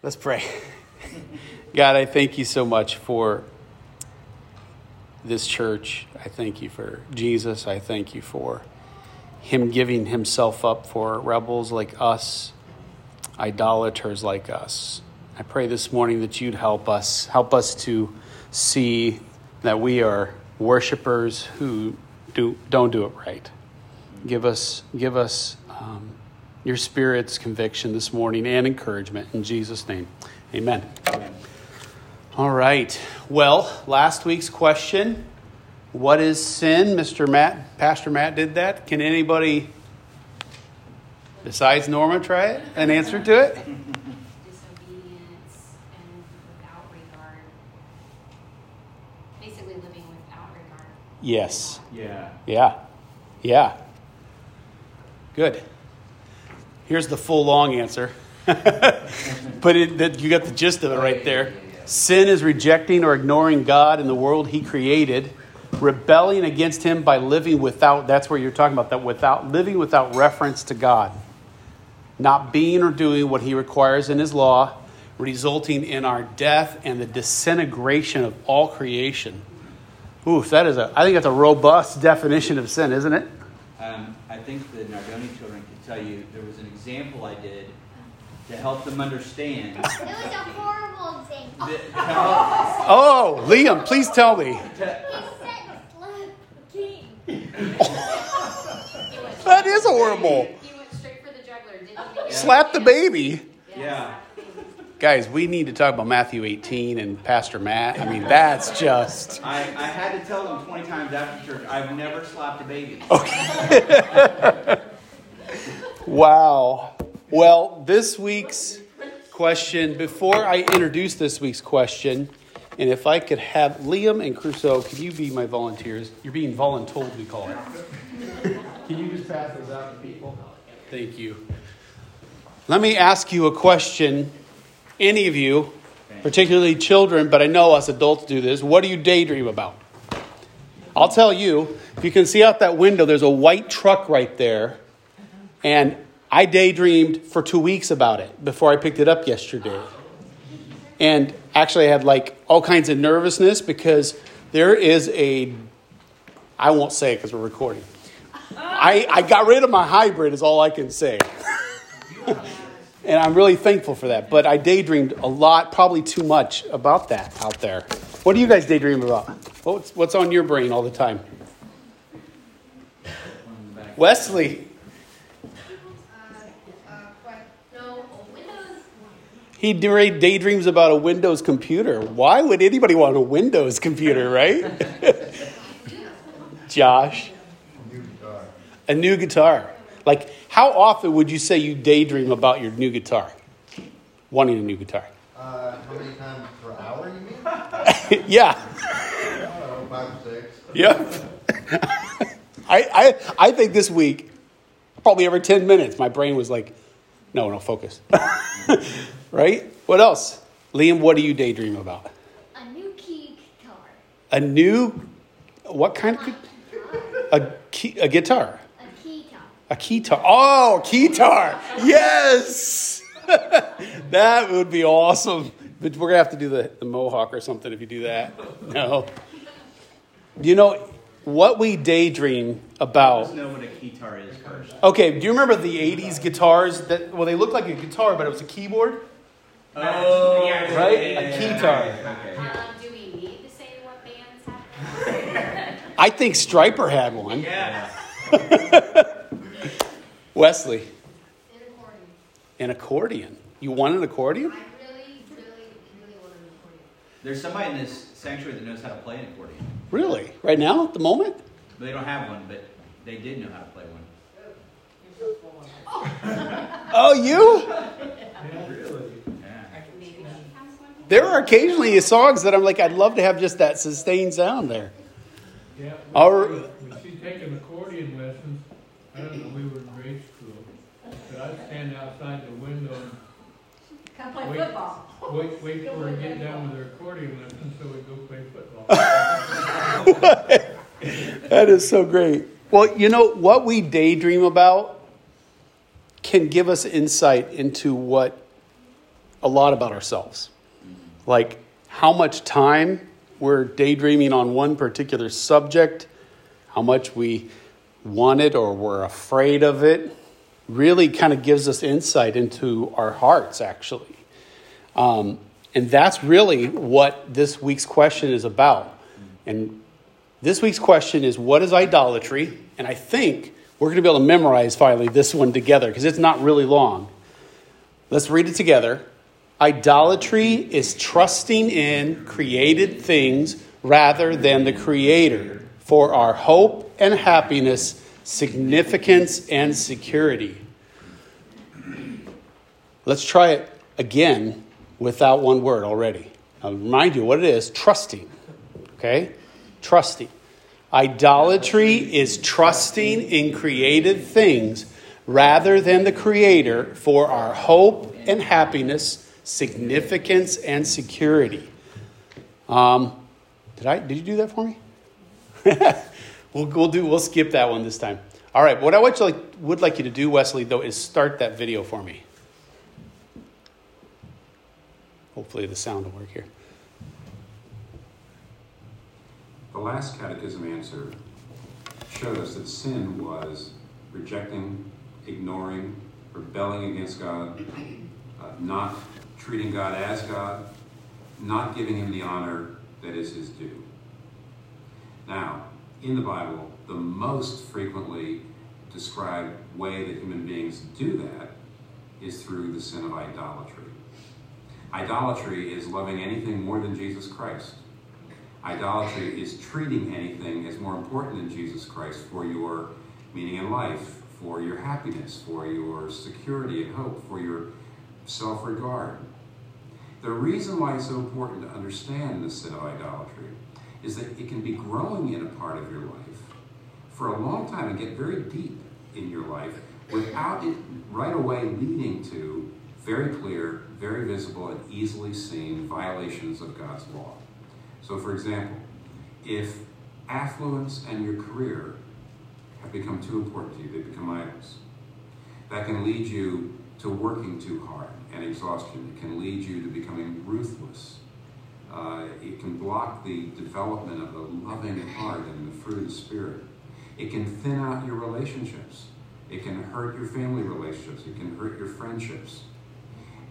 Let's pray. God, I thank you so much for this church. I thank you for Jesus. I thank you for him giving himself up for rebels like us, idolaters like us. I pray this morning that you'd help us, help us to see that we are worshipers who do, don't do it right. Give us, give us um, your Spirit's conviction this morning and encouragement. In Jesus' name, amen. amen. All right. Well, last week's question What is sin? Mr. Matt, Pastor Matt did that. Can anybody besides Norma try it? An answer to it? Disobedience and without regard. Basically, living without regard. Yes. Yeah. Yeah. Yeah. Good. Here's the full long answer. but it, you got the gist of it right there. Sin is rejecting or ignoring God and the world He created, rebelling against Him by living without, that's where you're talking about that, without living without reference to God, not being or doing what He requires in His law, resulting in our death and the disintegration of all creation. Oof, that is a, I think that's a robust definition of sin, isn't it? Um, think the Nardoni children could tell you there was an example I did to help them understand. It was a horrible example. that- to help- Oh, Liam, please tell me. He said slap the king. That is horrible. He went straight for the juggler, didn't he? Slap the baby. Yeah. Guys, we need to talk about Matthew 18 and Pastor Matt. I mean, that's just. I, I had to tell them 20 times after church, I've never slapped a baby. Okay. Wow. Well, this week's question, before I introduce this week's question, and if I could have Liam and Crusoe, can you be my volunteers? You're being voluntold, we call it. Can you just pass those out to people? Thank you. Let me ask you a question. Any of you, particularly children, but I know us adults do this. What do you daydream about? I'll tell you, if you can see out that window, there's a white truck right there. And I daydreamed for two weeks about it before I picked it up yesterday. And actually, I had like all kinds of nervousness because there is a, I won't say it because we're recording. I, I got rid of my hybrid, is all I can say. and I'm really thankful for that. But I daydreamed a lot, probably too much about that out there. What do you guys daydream about? What's, what's on your brain all the time? Wesley. He daydreams about a Windows computer. Why would anybody want a Windows computer, right? Josh. A new guitar. Like, how often would you say you daydream about your new guitar? Wanting a new guitar. Uh, how many times per hour, you mean? yeah. I don't know, five, six. Yep. I, I, I think this week, probably every 10 minutes, my brain was like, no, no, focus. right? What else? Liam, what do you daydream about? A new key guitar. A new, what kind of, gu- a, key, a guitar? A keytar. A keytar. Oh, keytar. Yes. that would be awesome. But we're going to have to do the, the mohawk or something if you do that. No. You know, what we daydream about. Let's know what a guitar is first. Okay, do you remember the 80s guitars that, well, they looked like a guitar, but it was a keyboard? Oh, Right? A keytar. Okay. Um, do we need to say what bands have? I think Stryper had one. Yeah. Wesley, An accordion. an accordion. You want an accordion? I really, really, really want an accordion. There's somebody in this sanctuary that knows how to play an accordion. Really? Right now, at the moment? They don't have one, but they did know how to play one. Oh, oh you? Yeah. Maybe she. There are occasionally songs that I'm like, I'd love to have just that sustained sound there. Yeah. Our- When she's taking accordion lessons, I don't know, we were in grade school, but I'd stand outside the window Come play Wait. football. and wait, wait for her to get done with her accordion lessons so we'd go play football. That is so great. Well, you know, what we daydream about can give us insight into what a lot about ourselves. Like how much time we're daydreaming on one particular subject, how much we want it or we're afraid of it, really kind of gives us insight into our hearts, actually. Um, and that's really what this week's question is about. And this week's question is what is idolatry? And I think we're going to be able to memorize finally this one together because it's not really long. Let's read it together. Idolatry is trusting in created things rather than the Creator for our hope and happiness, significance and security. Let's try it again without one word already. I'll remind you what it is trusting. Okay? Trusting. Idolatry is trusting in created things rather than the Creator for our hope and happiness, significance and security. Um, did I? Did you do that for me? we'll, we'll do. We'll skip that one this time. All right. What I would like, would like you to do, Wesley, though, is start that video for me. Hopefully, the sound will work here. The last catechism answer showed us that sin was rejecting, ignoring, rebelling against God, uh, not treating God as God, not giving him the honor that is his due. Now, in the Bible, the most frequently described way that human beings do that is through the sin of idolatry. Idolatry is loving anything more than Jesus Christ. Idolatry is treating anything as more important than Jesus Christ for your meaning in life, for your happiness, for your security and hope, for your self regard. The reason why it's so important to understand the sin of idolatry is that it can be growing in a part of your life for a long time and get very deep in your life without it right away leading to very clear, very visible, and easily seen violations of God's law. So, for example, if affluence and your career have become too important to you, they become idols. That can lead you to working too hard and exhaustion. It can lead you to becoming ruthless. Uh, it can block the development of a loving heart and the fruit of the Spirit. It can thin out your relationships. It can hurt your family relationships. It can hurt your friendships.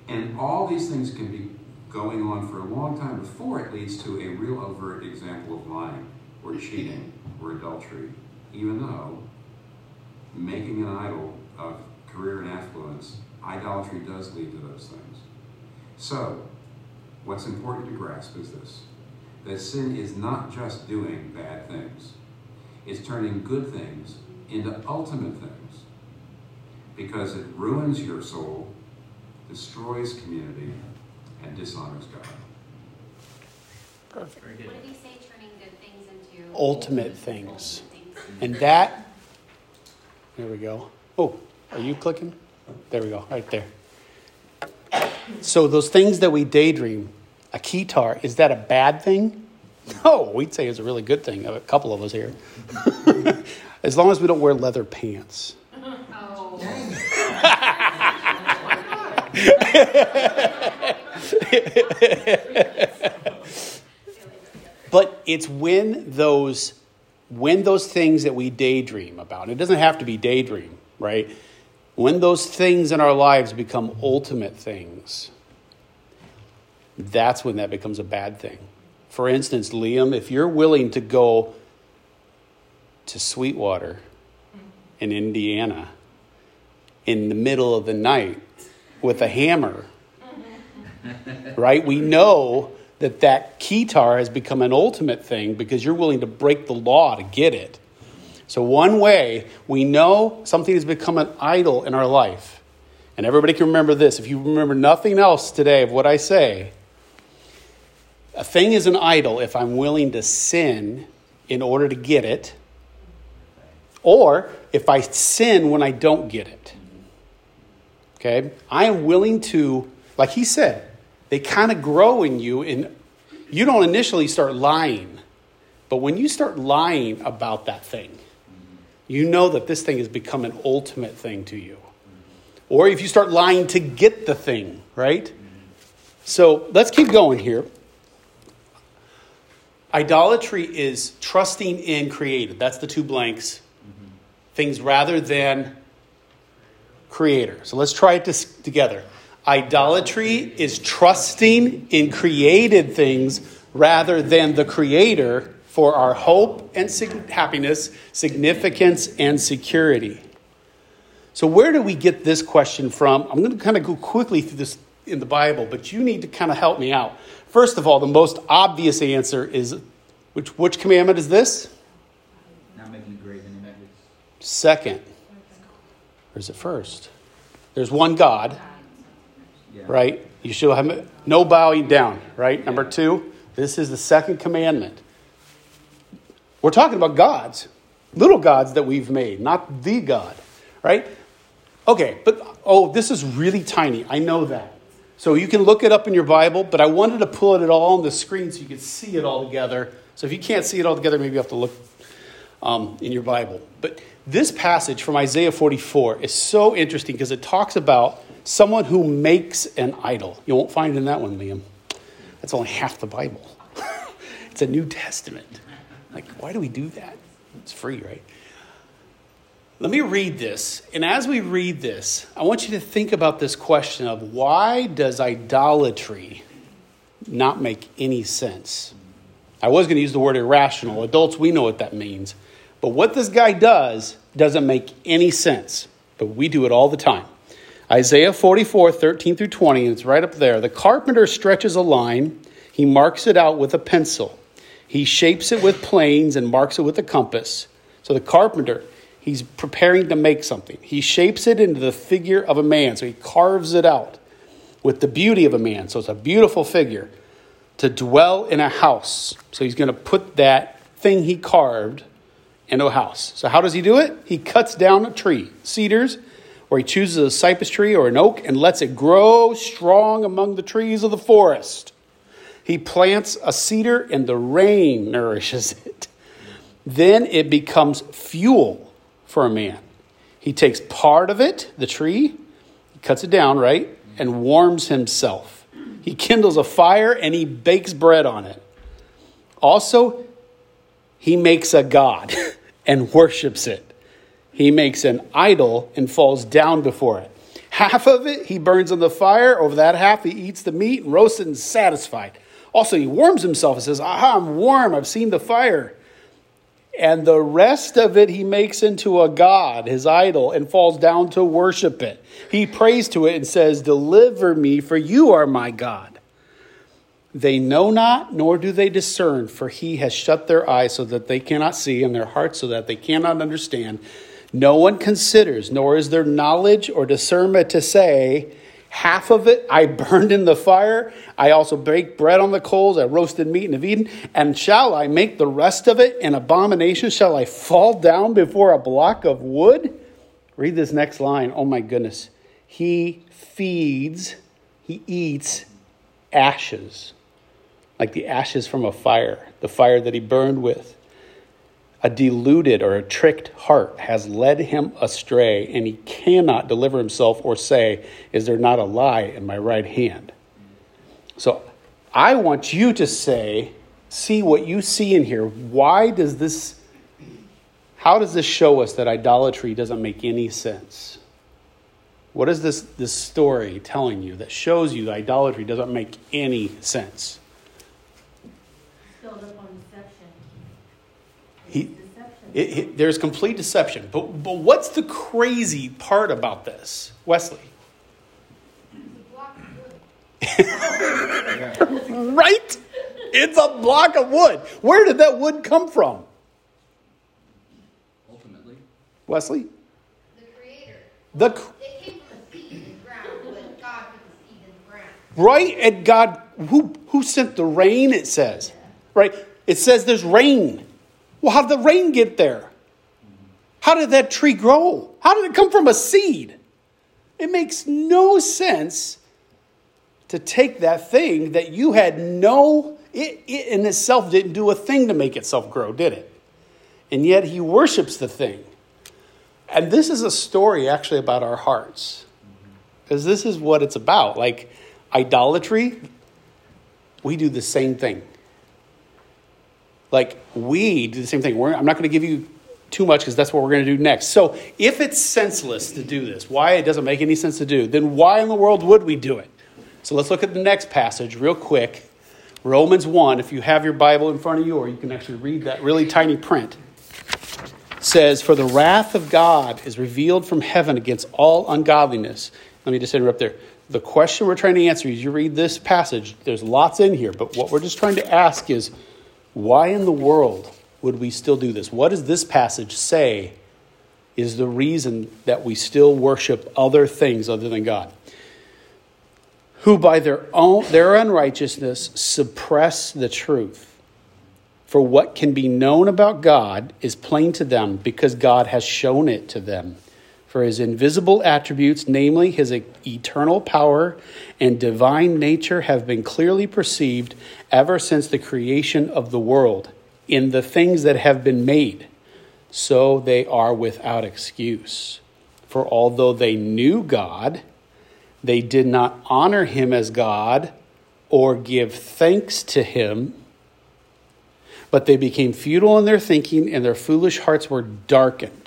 And all these things can be going on for a long time before it leads to a real overt example of lying or cheating or adultery, even though making an idol of career and affluence, idolatry does lead to those things. So, what's important to grasp is this that sin is not just doing bad things, it's turning good things into ultimate things because it ruins your soul, destroys community, and dishonors God. Perfect. What did he say turning good things into ultimate things? And that, there we go. Oh, are you clicking? There we go, right there. So, those things that we daydream, a keytar, is that a bad thing? No, we'd say it's a really good thing. A couple of us here. as long as we don't wear leather pants. Oh. But it's when those when those things that we daydream about, it doesn't have to be daydream, right? When those things in our lives become ultimate things, that's when that becomes a bad thing. For instance, Liam, if you're willing to go to Sweetwater in Indiana in the middle of the night with a hammer, mm-hmm. right? We know that that keytar has become an ultimate thing because you're willing to break the law to get it. So, one way we know something has become an idol in our life, and everybody can remember this if you remember nothing else today of what I say, a thing is an idol if I'm willing to sin in order to get it, or if I sin when I don't get it. Okay? I am willing to, like he said, they kind of grow in you, and you don't initially start lying. But when you start lying about that thing, you know that this thing has become an ultimate thing to you. Or if you start lying to get the thing, right? So let's keep going here. Idolatry is trusting in created. That's the two blanks. Things rather than creator. So let's try it this, together. Idolatry is trusting in created things rather than the creator for our hope and sig- happiness, significance, and security. So, where do we get this question from? I'm going to kind of go quickly through this in the Bible, but you need to kind of help me out. First of all, the most obvious answer is which, which commandment is this? Not making graven images. Second. Or is it first? There's one God, Yeah. right? You shall have no bowing down, right? Number two, this is the second commandment. We're talking about gods, little gods that we've made, not the God, right? Okay, but oh, this is really tiny. I know that. So you can look it up in your Bible, but I wanted to pull it all on the screen so you could see it all together. So if you can't see it all together, maybe you have to look um, in your Bible. But this passage from Isaiah 44 is so interesting because it talks about someone who makes an idol. You won't find it in that one, Liam. That's only half the Bible. it's a New Testament. Like, why do we do that? It's free, right? Let me read this. And as we read this, I want you to think about this question of why does idolatry not make any sense? I was going to use the word irrational. Adults, we know what that means. But what this guy does doesn't make any sense. But we do it all the time. Isaiah 44, 13 through 20, and it's right up there. The carpenter stretches a line, he marks it out with a pencil. He shapes it with planes and marks it with a compass. So the carpenter, he's preparing to make something. He shapes it into the figure of a man. So he carves it out with the beauty of a man. So it's a beautiful figure to dwell in a house. So he's going to put that thing he carved into a house. So how does he do it? He cuts down a tree, cedars, or he chooses a cypress tree or an oak and lets it grow strong among the trees of the forest. He plants a cedar and the rain nourishes it. Then it becomes fuel for a man. He takes part of it, the tree, he cuts it down, right, and warms himself. He kindles a fire and he bakes bread on it. Also, he makes a god and worships it. He makes an idol and falls down before it. Half of it he burns on the fire. Over that half, he eats the meat and roasts it and is satisfied. Also, he warms himself and says, Aha, I'm warm. I've seen the fire. And the rest of it he makes into a god, his idol, and falls down to worship it. He prays to it and says, Deliver me, for you are my God. They know not, nor do they discern, for he has shut their eyes so that they cannot see, and their hearts so that they cannot understand. No one considers, nor is there knowledge or discernment to say, Half of it I burned in the fire. I also baked bread on the coals. I roasted meat and have eaten. And shall I make the rest of it an abomination? Shall I fall down before a block of wood? Read this next line. Oh my goodness. He feeds, he eats ashes, like the ashes from a fire, the fire that he burned with. A deluded or a tricked heart has led him astray, and he cannot deliver himself or say, Is there not a lie in my right hand? So I want you to say, see what you see in here. Why does this, how does this show us that idolatry doesn't make any sense? What is this, this story telling you that shows you that idolatry doesn't make any sense? Build up on deception. He, it, it- there's complete deception. But, but what's the crazy part about this, Wesley? It's a block of wood. Right? It's a block of wood. Where did that wood come from, Ultimately. Wesley? The creator. The It came from a seed in the ground, but God put the seed in the ground. right and God who who sent the rain? It says right. It says there's rain. Well, how did the rain get there? How did that tree grow? How did it come from a seed? It makes no sense to take that thing that you had no, it, it in itself didn't do a thing to make itself grow, did it? And yet he worships the thing. And this is a story actually about our hearts. Because this is what it's about. Like idolatry, we do the same thing. Like, we do the same thing. We're, I'm not going to give you too much because that's what we're going to do next. So, if it's senseless to do this, why it doesn't make any sense to do, then why in the world would we do it? So, let's look at the next passage real quick. Romans 1, if you have your Bible in front of you, or you can actually read that really tiny print, says, For the wrath of God is revealed from heaven against all ungodliness. Let me just interrupt there. The question we're trying to answer is you read this passage, there's lots in here, but what we're just trying to ask is, why in the world would we still do this? What does this passage say is the reason that we still worship other things other than God? Who by their own their unrighteousness suppress the truth. For what can be known about God is plain to them because God has shown it to them. For his invisible attributes, namely his eternal power and divine nature, have been clearly perceived ever since the creation of the world in the things that have been made. So they are without excuse. For although they knew God, they did not honor him as God or give thanks to him, but they became futile in their thinking, and their foolish hearts were darkened.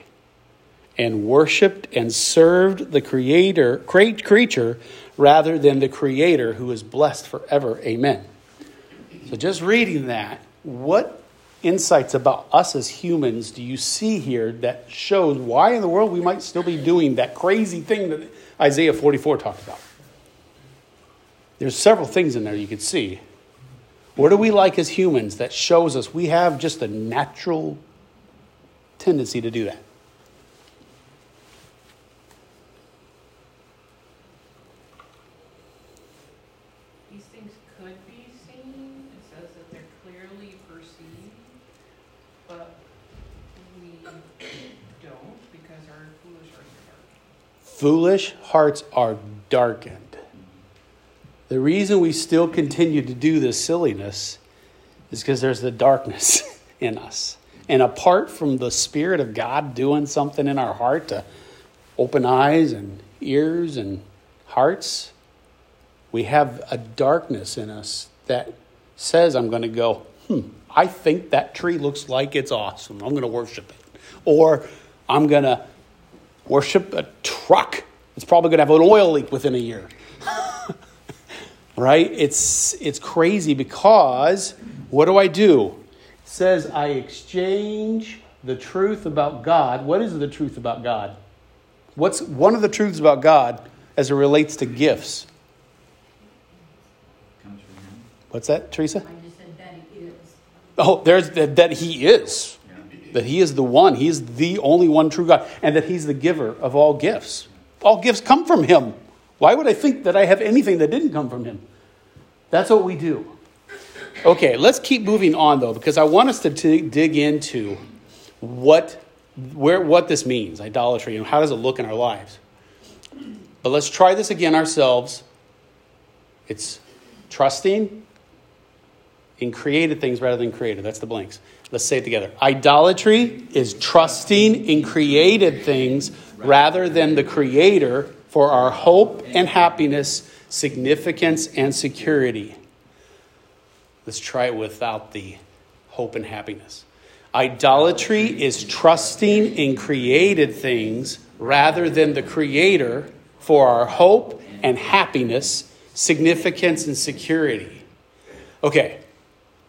and worshiped and served the creator great creature rather than the creator who is blessed forever. Amen. So just reading that what insights about us as humans do you see here that shows why in the world we might still be doing that crazy thing that isaiah 44 talked about? There's several things in there you could see. What do we like as humans that shows us we have just a natural tendency to do that These things could be seen, it says that they're clearly perceived, but we don't because our foolish hearts are dark. Foolish hearts are darkened. The reason we still continue to do this silliness is because there's the darkness in us. And apart from the Spirit of God doing something in our heart to open eyes and ears and hearts, we have a darkness in us that says, I'm going to go, hmm, I think that tree looks like it's awesome. I'm going to worship it. Or I'm going to worship a truck. It's probably going to have an oil leak within a year. right? It's, it's crazy because what do I do? It says, I exchange the truth about God. What is the truth about God? What's one of the truths about God as it relates to gifts? Comes from him. What's that, Teresa? I just said that he is. Oh, there's that, that He is. That He is the one. He is the only one true God. And that He's the giver of all gifts. All gifts come from Him. Why would I think that I have anything that didn't come from Him? That's what we do. Okay, let's keep moving on though, because I want us to t- dig into what, where, what this means, idolatry, and how does it look in our lives. But let's try this again ourselves. It's trusting in created things rather than created. That's the blanks. Let's say it together. Idolatry is trusting in created things rather than the creator for our hope and happiness, significance and security. Let's try it without the hope and happiness. Idolatry is trusting in created things rather than the creator for our hope and happiness, significance and security. Okay,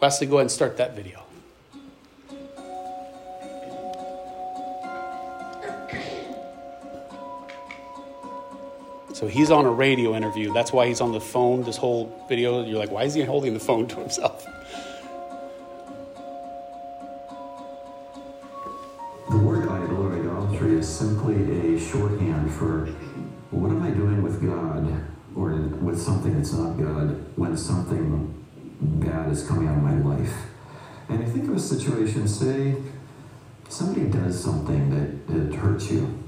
Wesley, go ahead and start that video. So he's on a radio interview. That's why he's on the phone this whole video. You're like, why is he holding the phone to himself? The word idol or idolatry is simply a shorthand for what am I doing with God or with something that's not God when something bad is coming out of my life. And you think of a situation, say, somebody does something that, that hurts you.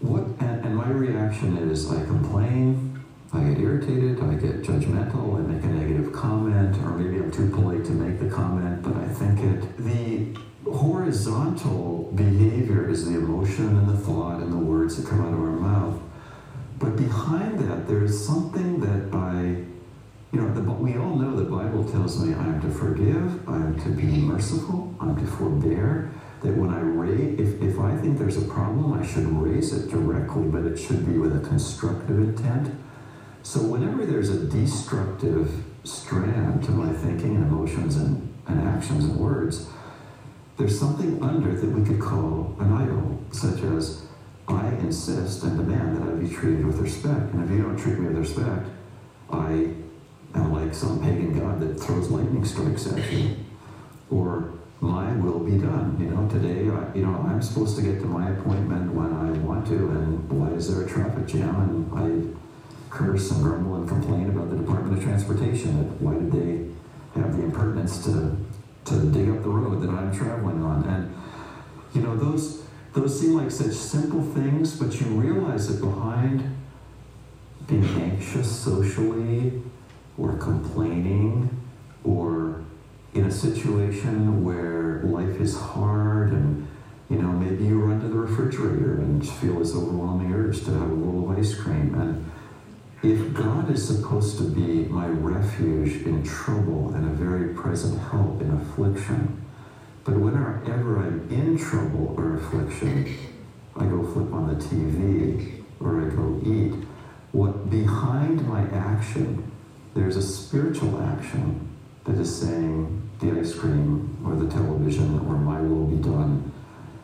What, and, and my reaction is I complain, I get irritated, I get judgmental, I make a negative comment, or maybe I'm too polite to make the comment, but I think it. The horizontal behavior is the emotion and the thought and the words that come out of our mouth. But behind that, there's something the, we all know the Bible tells me I am to forgive, I am to be merciful, I'm to forbear. That when I raise, if, if I think there's a problem, I should raise it directly, but it should be with a constructive intent. So whenever there's a destructive strand to my thinking and emotions and, and actions and words, there's something under that we could call an idol, such as I insist and demand that I be treated with respect. And if you don't treat me with respect, I am like some pagan god that throws lightning strikes at you. Or my will be done. You know, today, I, you know, I'm supposed to get to my appointment when I want to, and why is there a traffic jam? And I curse and grumble and complain about the Department of Transportation. That why did they have the impertinence to to dig up the road that I'm traveling on? And you know, those those seem like such simple things, but you realize that behind being anxious socially or complaining or in a situation where life is hard and you know maybe you run to the refrigerator and feel this overwhelming urge to have a of ice cream. And if god is supposed to be my refuge in trouble and a very present help in affliction but whenever i'm in trouble or affliction i go flip on the tv or i go eat what behind my action there's a spiritual action that is saying the ice cream or the television or my will be done.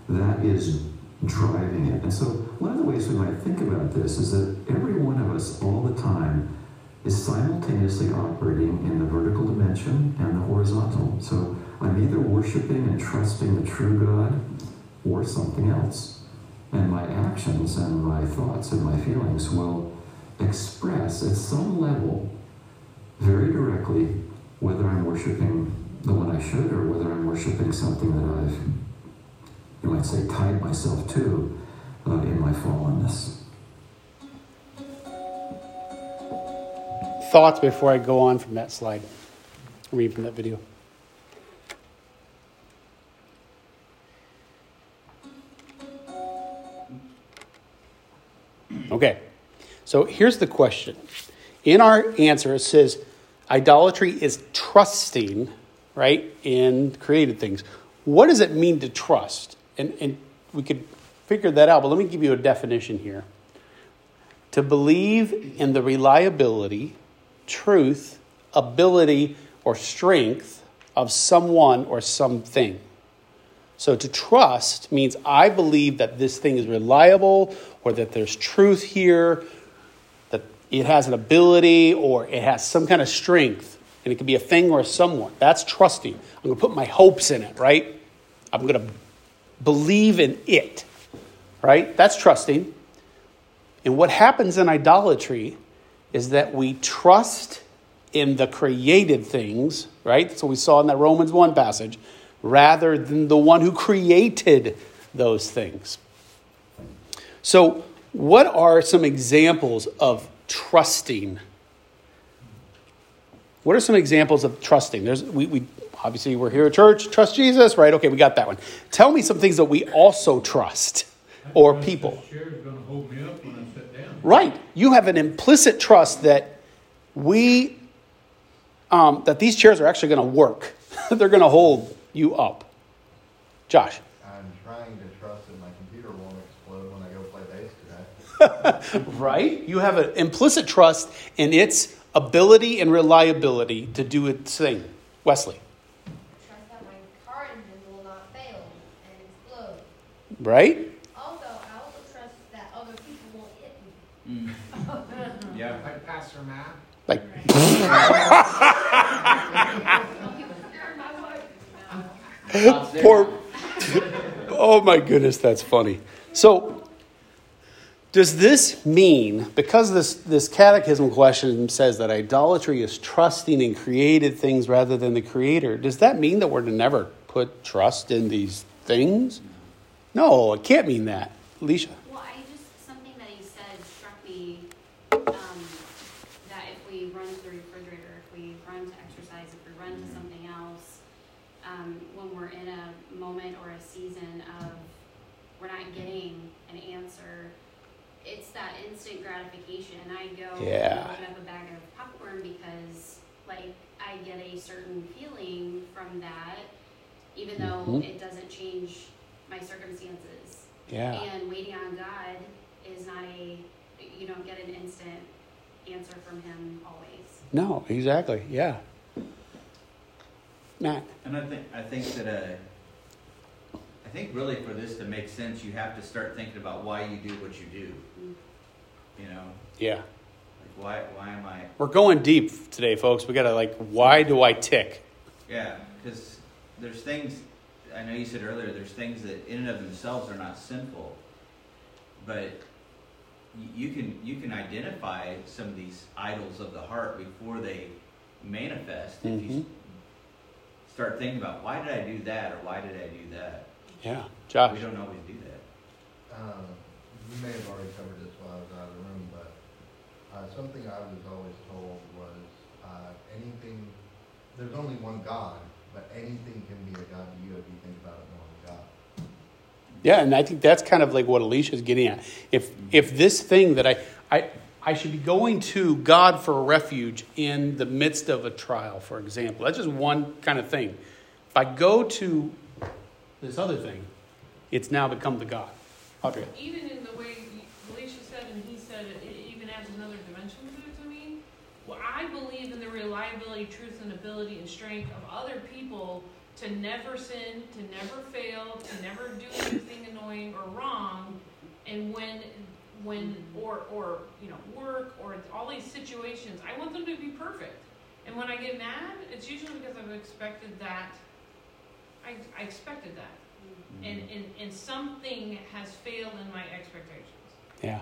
That is driving it. And so, one of the ways we might think about this is that every one of us, all the time, is simultaneously operating in the vertical dimension and the horizontal. So, I'm either worshiping and trusting the true God or something else. And my actions and my thoughts and my feelings will express at some level very directly whether I'm worshiping the one I should or whether I'm worshiping something that I've, you might say, tied myself to uh, in my fallenness. Thoughts before I go on from that slide, read from that video. Okay, so here's the question. In our answer, it says idolatry is trusting, right, in created things. What does it mean to trust? And, and we could figure that out, but let me give you a definition here. To believe in the reliability, truth, ability, or strength of someone or something. So to trust means I believe that this thing is reliable or that there's truth here it has an ability or it has some kind of strength, and it could be a thing or someone. That's trusting. I'm going to put my hopes in it, right? I'm going to believe in it, right? That's trusting. And what happens in idolatry is that we trust in the created things, right? So we saw in that Romans 1 passage, rather than the one who created those things. So, what are some examples of trusting. What are some examples of trusting? There's we, we obviously we're here at church, trust Jesus, right? Okay, we got that one. Tell me some things that we also trust or people. Right. You have an implicit trust that we um, that these chairs are actually going to work. They're going to hold you up. Josh. Right? You have an implicit trust in its ability and reliability to do its thing. Wesley. Trust that my car engine will not fail and explode. Right? Also, I also trust that other people won't hit me. Mm. yeah. Like Pastor Matt. Like. Poor. oh my goodness, that's funny. So Does this mean, because this, this catechism question says that idolatry is trusting in created things rather than the creator, does that mean that we're to never put trust in these things? No, it can't mean that. Alicia? Well, I just, something that he said struck me, um, that if we run to the refrigerator, if we run to exercise, if we run to something else, um, when we're in a moment or a season of, we're not getting an answer, it's that instant gratification. And I go yeah. and Yeah. open up a bag of popcorn because, like, I get a certain feeling from that, even though Mhm. it doesn't change my circumstances. Yeah. And waiting on God is not a, you don't get an instant answer from Him always. No, exactly. Yeah. Matt? And I think, I think that, uh, I think really for this to make sense, you have to start thinking about why you do what you do. You know, Yeah. like why, why am I, We're going deep today, folks. We got to, like, why do I tick? yeah, because there's things, I know you said earlier, there's things that in and of themselves are not sinful, but you can, you can identify some of these idols of the heart before they manifest. If you Mhm. start thinking about, why did I do that, or why did I do that? Yeah. Josh? We don't always do that. Uh, you may have already covered this while I was out of the room, but, uh, something I was always told was, uh, anything, there's only one God, but anything can be a God to you if you think about it more than God. Yeah, and I think that's kind of like what Alicia's getting at. If if this thing that I I I should be going to God for a refuge in the midst of a trial, for example. That's just one kind of thing. If I go to this other thing, it's now become the God. Audrey. Even in the way Alicia said and he said, it it even adds another dimension to it to me. Well, I believe in the reliability, truth, and ability and strength of other people to never sin, to never fail, to never do anything annoying or wrong. And when, when, or, or, you know, work or all these situations, I want them to be perfect. And when I get mad, it's usually because I've expected that, I, I expected that mm-hmm. and, and, and something has failed in my expectations. Yeah.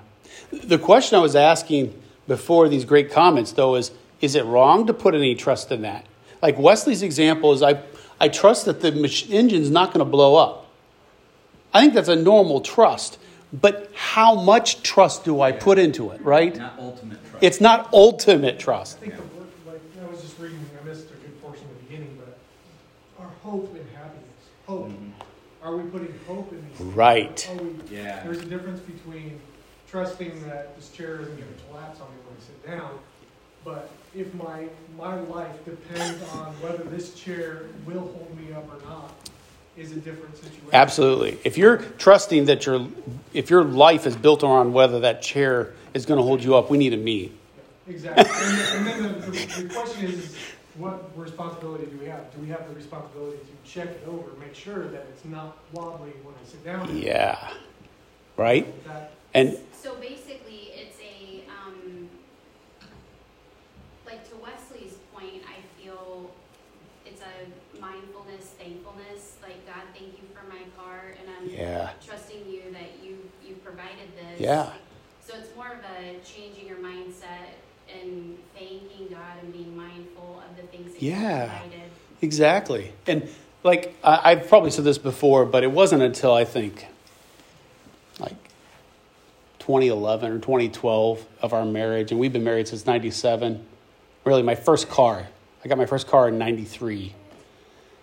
The question I was asking before these great comments, though, is is it wrong to put any trust in that? Like Wesley's example is I, I trust that the mach- engine's not going to blow up. I think that's a normal trust. But how much trust do I put into it, right? Not ultimate trust. It's not ultimate trust. I think the word, like, I was just reading, I missed a good portion of the beginning, but our hope and happiness, hope. Mhm. Are we putting hope in these? things? Right. Are we, Yeah. there's a difference between trusting that this chair isn't gonna collapse on me when I sit down, but if my, my life depends on whether this chair will hold me up or not, is a different situation. Absolutely. If you're trusting that your if your life is built around whether that chair is going to hold you up, we need a meet. Exactly. And, and then the, the, the question is, what responsibility do we have? Do we have the responsibility to check it over, make sure that it's not wobbly when I sit down? Yeah. Right? That, And So basically, it's a, um, like to Wesley's point, I feel it's a mindfulness, thankfulness, like God, thank you for my car, and I'm yeah. trusting you that you, you provided this. Yeah. So it's more of a changing your mindset and thanking God and being mindful of the things that Yeah. Exactly. And like I, I've probably said this before, but it wasn't until I think like 2011 or 2012 of our marriage, and we've been married since 97. Really, my first car. I got my first car in 93.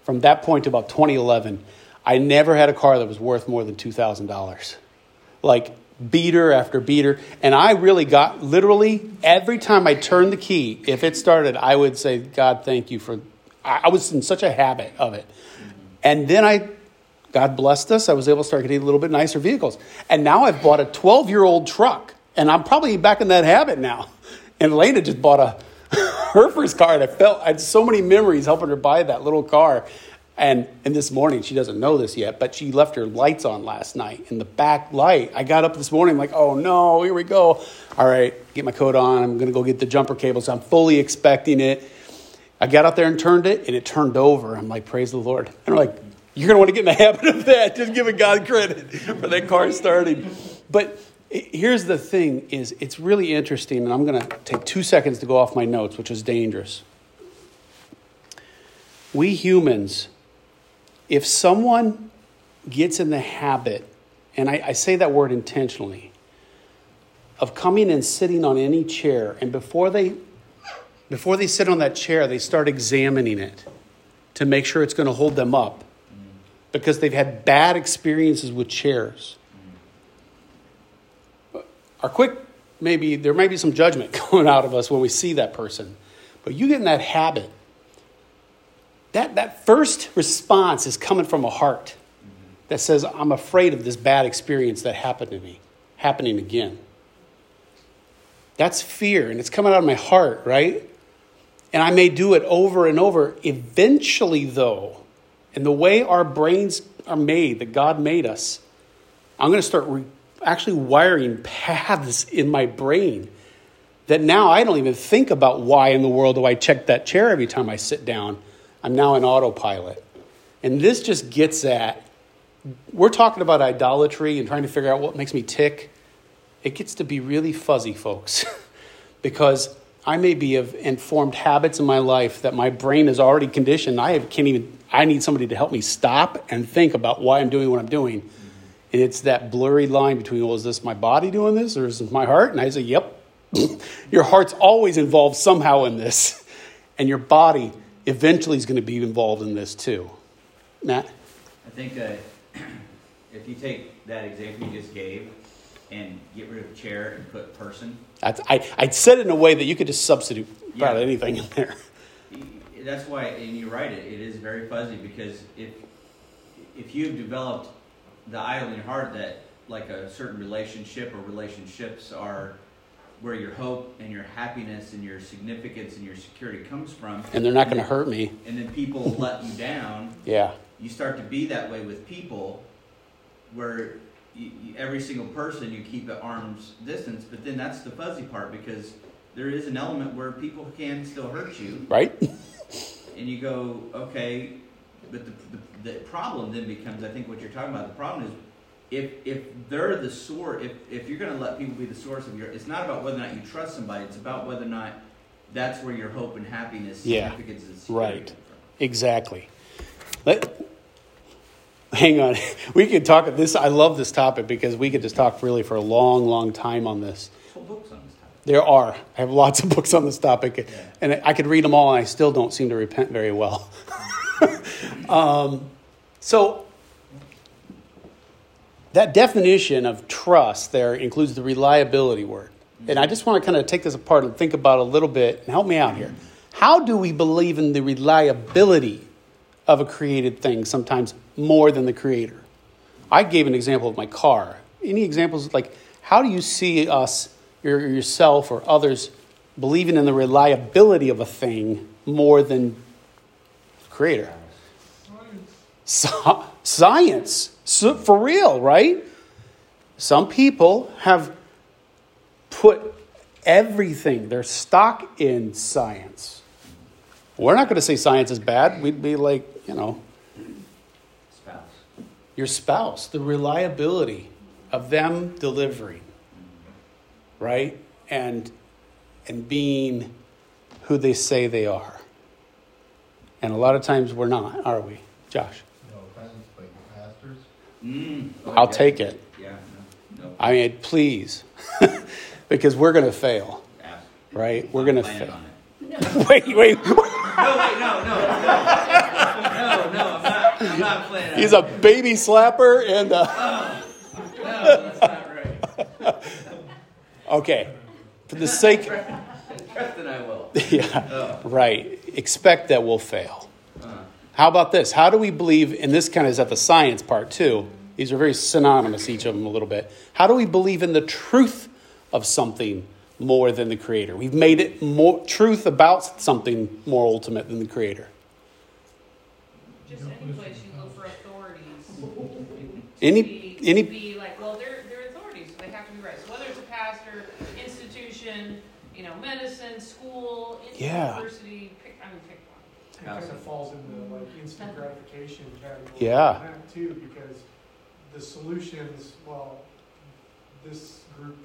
From that point to about 2011, I never had a car that was worth more than $2,000. Like beater after beater. And I really got literally every time I turned the key, if it started, I would say, God, thank you for. I was in such a habit of it. And then I, God blessed us, I was able to start getting a little bit nicer vehicles. And now I've bought a 12 year old truck. And I'm probably back in that habit now. And Elena just bought a her first car, and I felt I had so many memories helping her buy that little car. And and this morning, she doesn't know this yet, but she left her lights on last night in the back light. I got up this morning, like, oh no, here we go. All right, get my coat on. I'm gonna go get the jumper cables. I'm fully expecting it. I got out there and turned it, and it turned over. I'm like, praise the Lord. And I'm like, you're gonna want to get in the habit of that, just giving God credit for that car starting. But Here's the thing is it's really interesting and I'm going to take 2 seconds to go off my notes, which is dangerous. We humans if someone gets in the habit and I, I say that word intentionally of coming and sitting on any chair and before they before they sit on that chair they start examining it to make sure it's going to hold them up because they've had bad experiences with chairs. Our quick maybe there may be some judgment coming out of us when we see that person but you get in that habit that, that first response is coming from a heart that says i'm afraid of this bad experience that happened to me happening again. That's fear and it's coming out of my heart right? And i may do it over and over. Eventually though and the way our brains are made that god made us i'm going to start re- actually wiring paths in my brain that now I don't even think about why in the world do I check that chair every time I sit down. I'm now in autopilot. And this just gets at we're talking about idolatry and trying to figure out what makes me tick. It gets to be really fuzzy, folks, because I may be of informed habits in my life that my brain is already conditioned. I can't even, I need somebody to help me stop and think about why I'm doing what I'm doing. And it's that blurry line between, well, is this my body doing this or is this my heart? And I say, yep. your heart's always involved somehow in this. And your body eventually is going to be involved in this too. Matt? I think uh, if you take that example you just gave and get rid of chair and put person, I, I said it in a way that you could just substitute about Yeah. anything in there. that's why, and you're right, it, it is very fuzzy because if if you've developed the idol in your heart that like a certain relationship or relationships are where your hope and your happiness and your significance and your security comes from, And they're not going to hurt me. and then people let you down, Yeah. you start to be that way with people where you, you, every single person you keep at arm's distance but then that's the fuzzy part because there is an element where people can still hurt you Right? and you go okay but the, the, the problem then becomes i think what you're talking about the problem is if if they're the source if, if you're going to let people be the source of your it's not about whether or not you trust somebody it's about whether or not that's where your hope and happiness Yeah. Right. Exactly. Let, hang on. We could talk this. I love this topic because we could just talk really for a long, long time on this. There's whole books on this There are. I have lots of books on this topic, Yeah. and I could read them all, and I still don't seem to repent very well. um, so, that definition of trust there includes the reliability word. And I just want to kind of take this apart and think about it a little bit and help me out here. How do we believe in the reliability of a created thing sometimes more than the creator? I gave an example of my car. Any examples like how do you see us, your, yourself, or others believing in the reliability of a thing more than creator? Sci- science, so, for real, right? Some people have put everything, their stock in science. We're not going to say science is bad. We'd be like, you know, spouse your spouse, the reliability of them delivering, right? And and being who they say they are. And a lot of times we're not, are we, Josh? No offense, but pastors, mm, I'll take it. yeah no, no. I mean, please, because we're going to fail, Ask. right? We're going to fail. it. wait, wait. No, wait, no, no, no, no, no. I'm not. I'm not planning. on He's a baby slapper and a, No, that's not right. okay. For the sake, Trust that I will. yeah, Oh. right. Expect that we'll fail. How about this? How do we believe, and this kind of is at the science part too, these are very synonymous, each of them a little bit. How do we believe in the truth of something more than the creator? We've made it more truth about something more ultimate than the creator. Just any place you look for authorities. Any- be, any- be like, well, they're they're authorities, so they have to be right. So whether it's a pastor, institution, you know, medicine, school, Yeah. university, pick I mean pick one. It kind of falls into like instant gratification category. Yeah. too, because the solutions, well, this group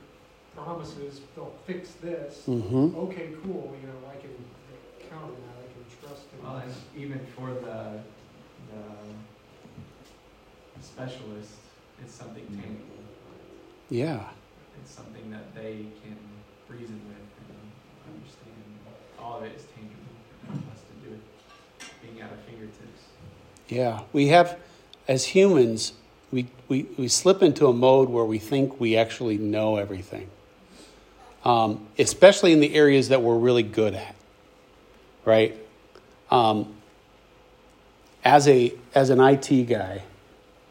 promises they'll fix this. Mm-hmm. Okay, cool, you know, I can count on that, I can trust in Well, and even for the, the specialist, it's something tangible. Yeah. It's something that they can reason with and understand. All of it is tangible for us to do being at fingertips. Yeah. We have, as humans, we, we, we slip into a mode where we think we actually know everything, um, especially in the areas that we're really good at, right? Um, as, a, as an IT guy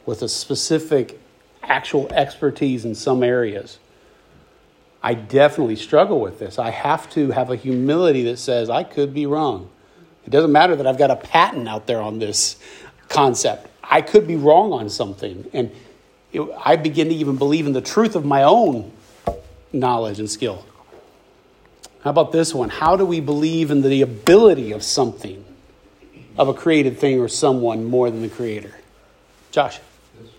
with a specific actual expertise in some areas, I definitely struggle with this. I have to have a humility that says I could be wrong. It doesn't matter that I've got a patent out there on this concept. I could be wrong on something. And it, I begin to even believe in the truth of my own knowledge and skill. How about this one? How do we believe in the ability of something, of a created thing or someone more than the creator? Josh. This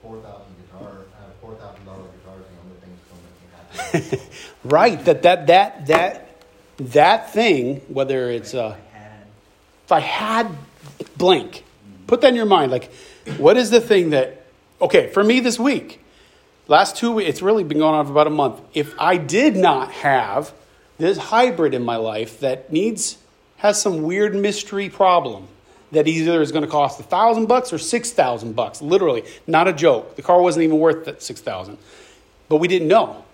four thousand guitar, uh, four thousand dollar guitar is the only thing that's gonna make me happy. right that that that that that thing whether it's uh if i had blank put that in your mind like what is the thing that okay for me this week last two weeks it's really been going on for about a month. If i did not have this hybrid in my life that needs has some weird mystery problem that either is going to cost a thousand bucks or six thousand bucks literally not a joke. The car wasn't even worth that six thousand. But we didn't know.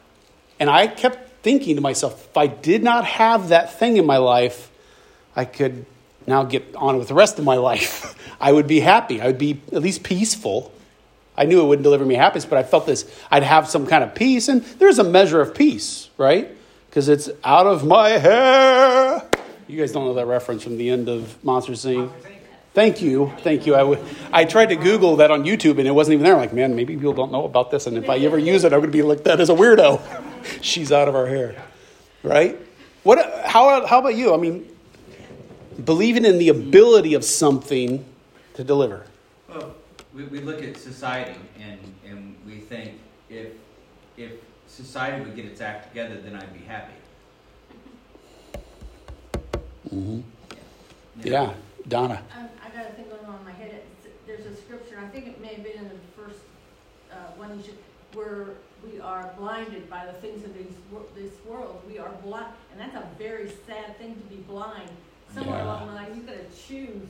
And I kept thinking to myself, if I did not have that thing in my life, I could now get on with the rest of my life. I would be happy. I would be at least peaceful. I knew it wouldn't deliver me happiness, but I felt this, I'd have some kind of peace. And there's a measure of peace, right? Because it's out of my hair. You guys don't know that reference from the end of Monsters Inc. Thank you, thank you. I, w- I tried to Google that on YouTube and it wasn't even there. I'm like, man, maybe people don't know about this, and if I ever use it, I'm going to be looked at as a weirdo. She's out of our hair, right? What? How? How about you? I mean, believing in the ability of something to deliver. Well, we, we look at society and, and we think if, if society would get its act together, then I'd be happy. Mm-hmm. Yeah, Donna. Um, I got a thing going on in my head. It's, there's a scripture, I think it may have been in the first uh, one, you should, where we are blinded by the things of these, this world. We are blind, and that's a very sad thing to be blind. Somewhere Yeah. along the line, you gotta choose,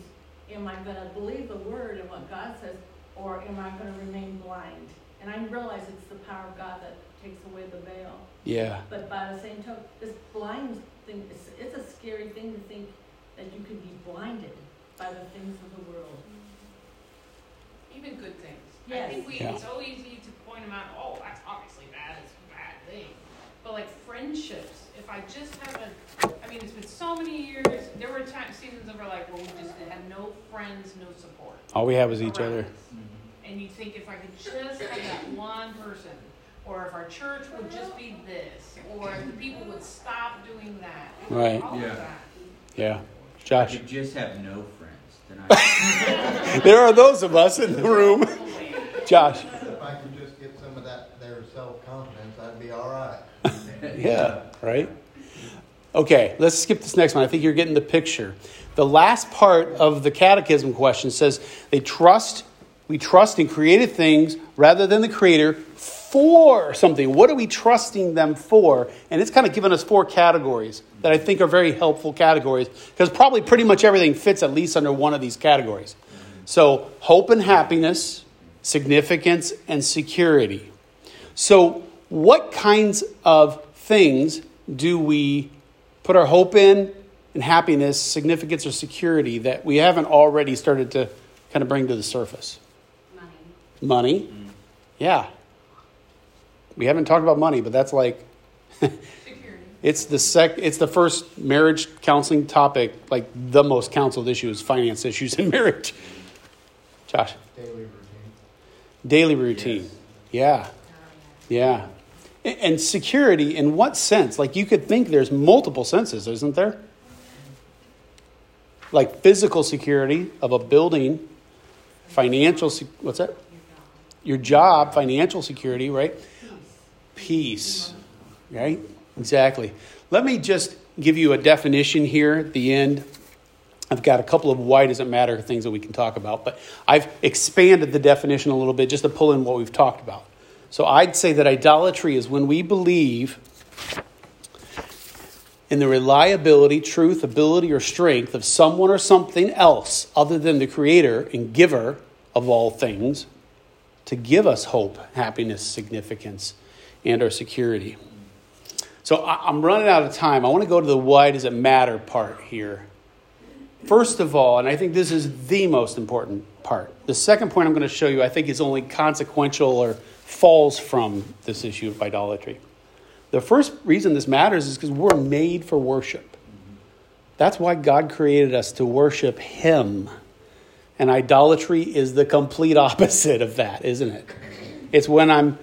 am I gonna believe the word and what God says, or am I gonna remain blind? And I realize it's the power of God that takes away the veil. Yeah. But by the same token, this blind thing, it's, it's a scary thing to think that you could be blinded by the things of the world. Mm-hmm. Even good things. I think we, Yeah. it's so easy to point them out, oh, that's obviously bad, it's a bad thing. But like friendships, if I just have a, I mean, it's been so many years, there were times, seasons of our life where we just had no friends, no support. All we have is each around other. us. And you think if I could just have that one person, or if our church would just be this, or if the people would stop doing that. Right. All Yeah. that. Yeah. If Josh. you just have no friends, then I. there are those of us in the room. Josh. If I could just get some of that, their self-confidence, I'd be all right. Yeah, right? Okay, let's skip this next one. I think you're getting the picture. The last part of the catechism question says they trust, we trust in created things rather than the creator for something. What are we trusting them for? And it's kind of given us four categories that I think are very helpful categories because probably pretty much everything fits at least under one of these categories. So, hope and happiness, significance, and security. So, what kinds of things do we put our hope in, and happiness, significance, or security that we haven't already started to kind of bring to the surface? Money. Money. Mm. Yeah. We haven't talked about money, but that's like Security. it's the sec it's the first marriage counseling topic, like the most counseled issue is finance issues in marriage. Josh. Daily routine. Daily routine. Yeah. Yeah. And security, in what sense? Like you could think there's multiple senses, isn't there? Like physical security of a building, financial, what's that? Your job, financial security, right? peace. Right? Exactly. Let me just give you a definition here at the end. I've got a couple of why does it matter things that we can talk about, but I've expanded the definition a little bit just to pull in what we've talked about. So I'd say that idolatry is when we believe in the reliability, truth, ability, or strength of someone or something else other than the creator and giver of all things to give us hope, happiness, significance, and our security. So I'm running out of time. I want to go to the why does it matter part here. First of all, and I think this is the most important part, the second point I'm going to show you, I think, is only consequential or falls from this issue of idolatry. The first reason this matters is because we're made for worship. That's why God created us to worship Him. And idolatry is the complete opposite of that, isn't it? It's when I'm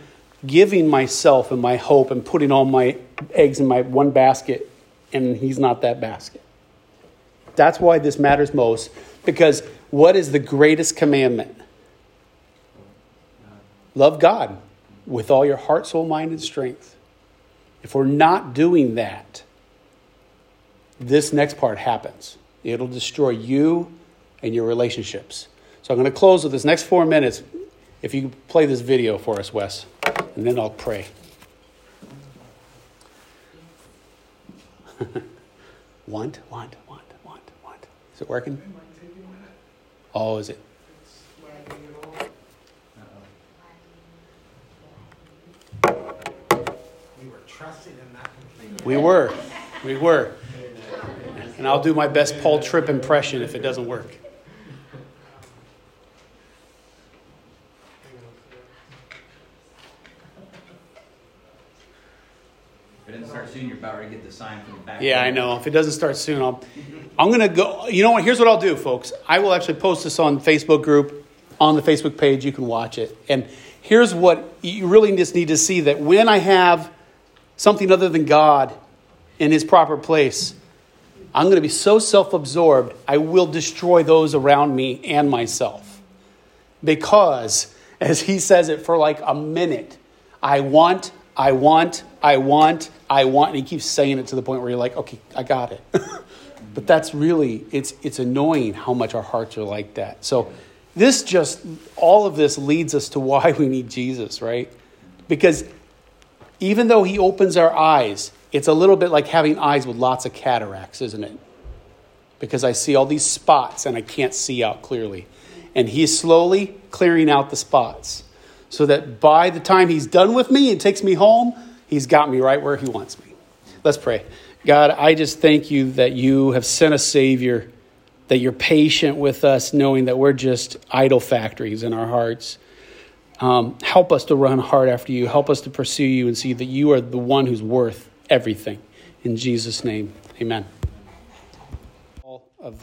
giving myself and my hope and putting all my eggs in my one basket, and He's not that basket. That's why this matters most, because what is the greatest commandment? Love God with all your heart, soul, mind, and strength. If we're not doing that, this next part happens. It'll destroy you and your relationships. So I'm going to close with this next four minutes. If you play this video for us, Wes, and then I'll pray. want, want. Is it working? Oh, is it? We were. We were. And I'll do my best Paul Tripp impression if it doesn't work. If it doesn't start soon, you're about ready to get the sign from the back. Yeah, I know. If it doesn't start soon, I'll. I'm gonna go. You know what? Here's what I'll do, folks. I will actually post this on Facebook group, on the Facebook page. You can watch it. And here's what you really just need to see: that when I have something other than God in His proper place, I'm going to be so self-absorbed. I will destroy those around me and myself, because, as He says it for like a minute, I want, I want, I want, I want, and He keeps saying it to the point where you're like, okay, I got it. But that's really, it's, it's annoying how much our hearts are like that. So, this just, all of this leads us to why we need Jesus, right? Because even though he opens our eyes, it's a little bit like having eyes with lots of cataracts, isn't it? Because I see all these spots and I can't see out clearly. And he's slowly clearing out the spots so that by the time he's done with me and takes me home, he's got me right where he wants me. Let's pray. God, I just thank you that you have sent a Savior, that you're patient with us, knowing that we're just idol factories in our hearts. Um, help us to run hard after you. Help us to pursue you and see that you are the one who's worth everything. In Jesus' name, amen.